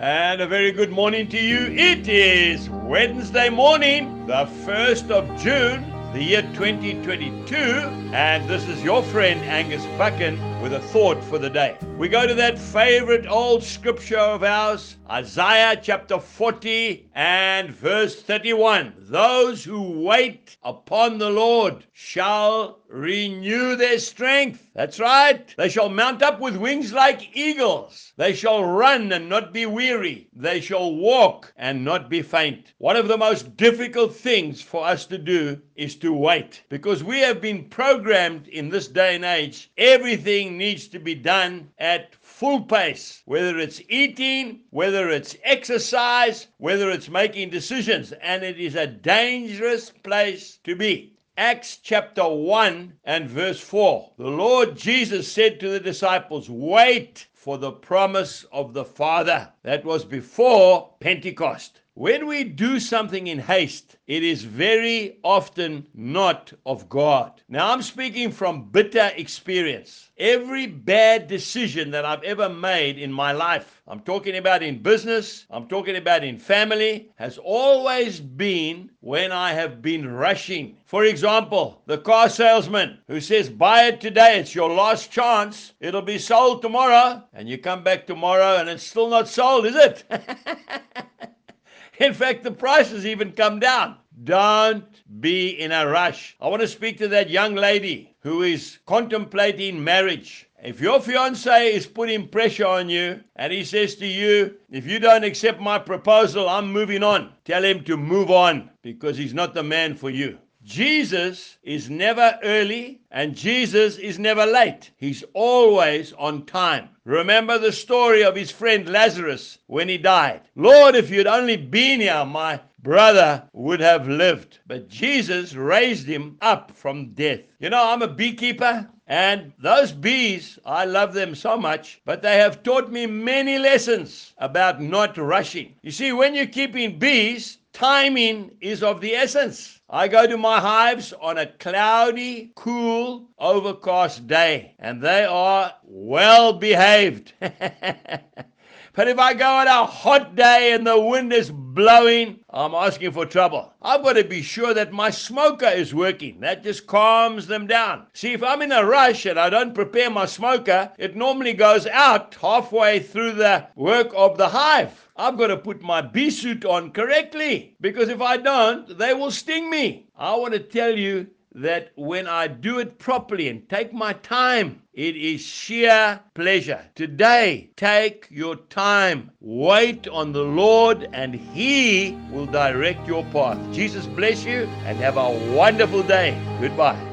And a very good morning to you. It is Wednesday morning, the 1st of June, the year 2022, and this is your friend Angus Buchan with a thought for the day. We go to that favorite old scripture of ours, Isaiah chapter 40 and verse 31. Those who wait upon the Lord shall renew their strength. That's right. They shall mount up with wings like eagles. They shall run and not be weary. They shall walk and not be faint. One of the most difficult things for us to do is to wait because we have been programmed in this day and age. Everything needs to be done at full pace, whether it's eating, whether it's exercise, whether it's making decisions, and it is a dangerous place to be. Acts chapter 1 and verse 4. The Lord Jesus said to the disciples, Wait for the promise of the Father. That was before Pentecost. When we do something in haste, it is very often not of God. Now, I'm speaking from bitter experience. Every bad decision that I've ever made in my life, I'm talking about in business, I'm talking about in family, has always been when I have been rushing. For example, the car salesman who says, Buy it today, it's your last chance, it'll be sold tomorrow, and you come back tomorrow and it's still not sold, is it? In fact, the price has even come down. Don't be in a rush. I want to speak to that young lady who is contemplating marriage. If your fiance is putting pressure on you and he says to you, if you don't accept my proposal, I'm moving on, tell him to move on because he's not the man for you. Jesus is never early and Jesus is never late. He's always on time. Remember the story of his friend Lazarus when he died. Lord, if you'd only been here, my brother would have lived. But Jesus raised him up from death. You know, I'm a beekeeper. And those bees, I love them so much, but they have taught me many lessons about not rushing. You see, when you're keeping bees, timing is of the essence. I go to my hives on a cloudy, cool, overcast day, and they are well behaved. But if I go on a hot day and the wind is blowing, I'm asking for trouble. I've got to be sure that my smoker is working. That just calms them down. See, if I'm in a rush and I don't prepare my smoker, it normally goes out halfway through the work of the hive. I've got to put my bee suit on correctly because if I don't, they will sting me. I want to tell you that when I do it properly and take my time, it is sheer pleasure. Today, take your time. Wait on the Lord, and He will direct your path. Jesus bless you and have a wonderful day. Goodbye.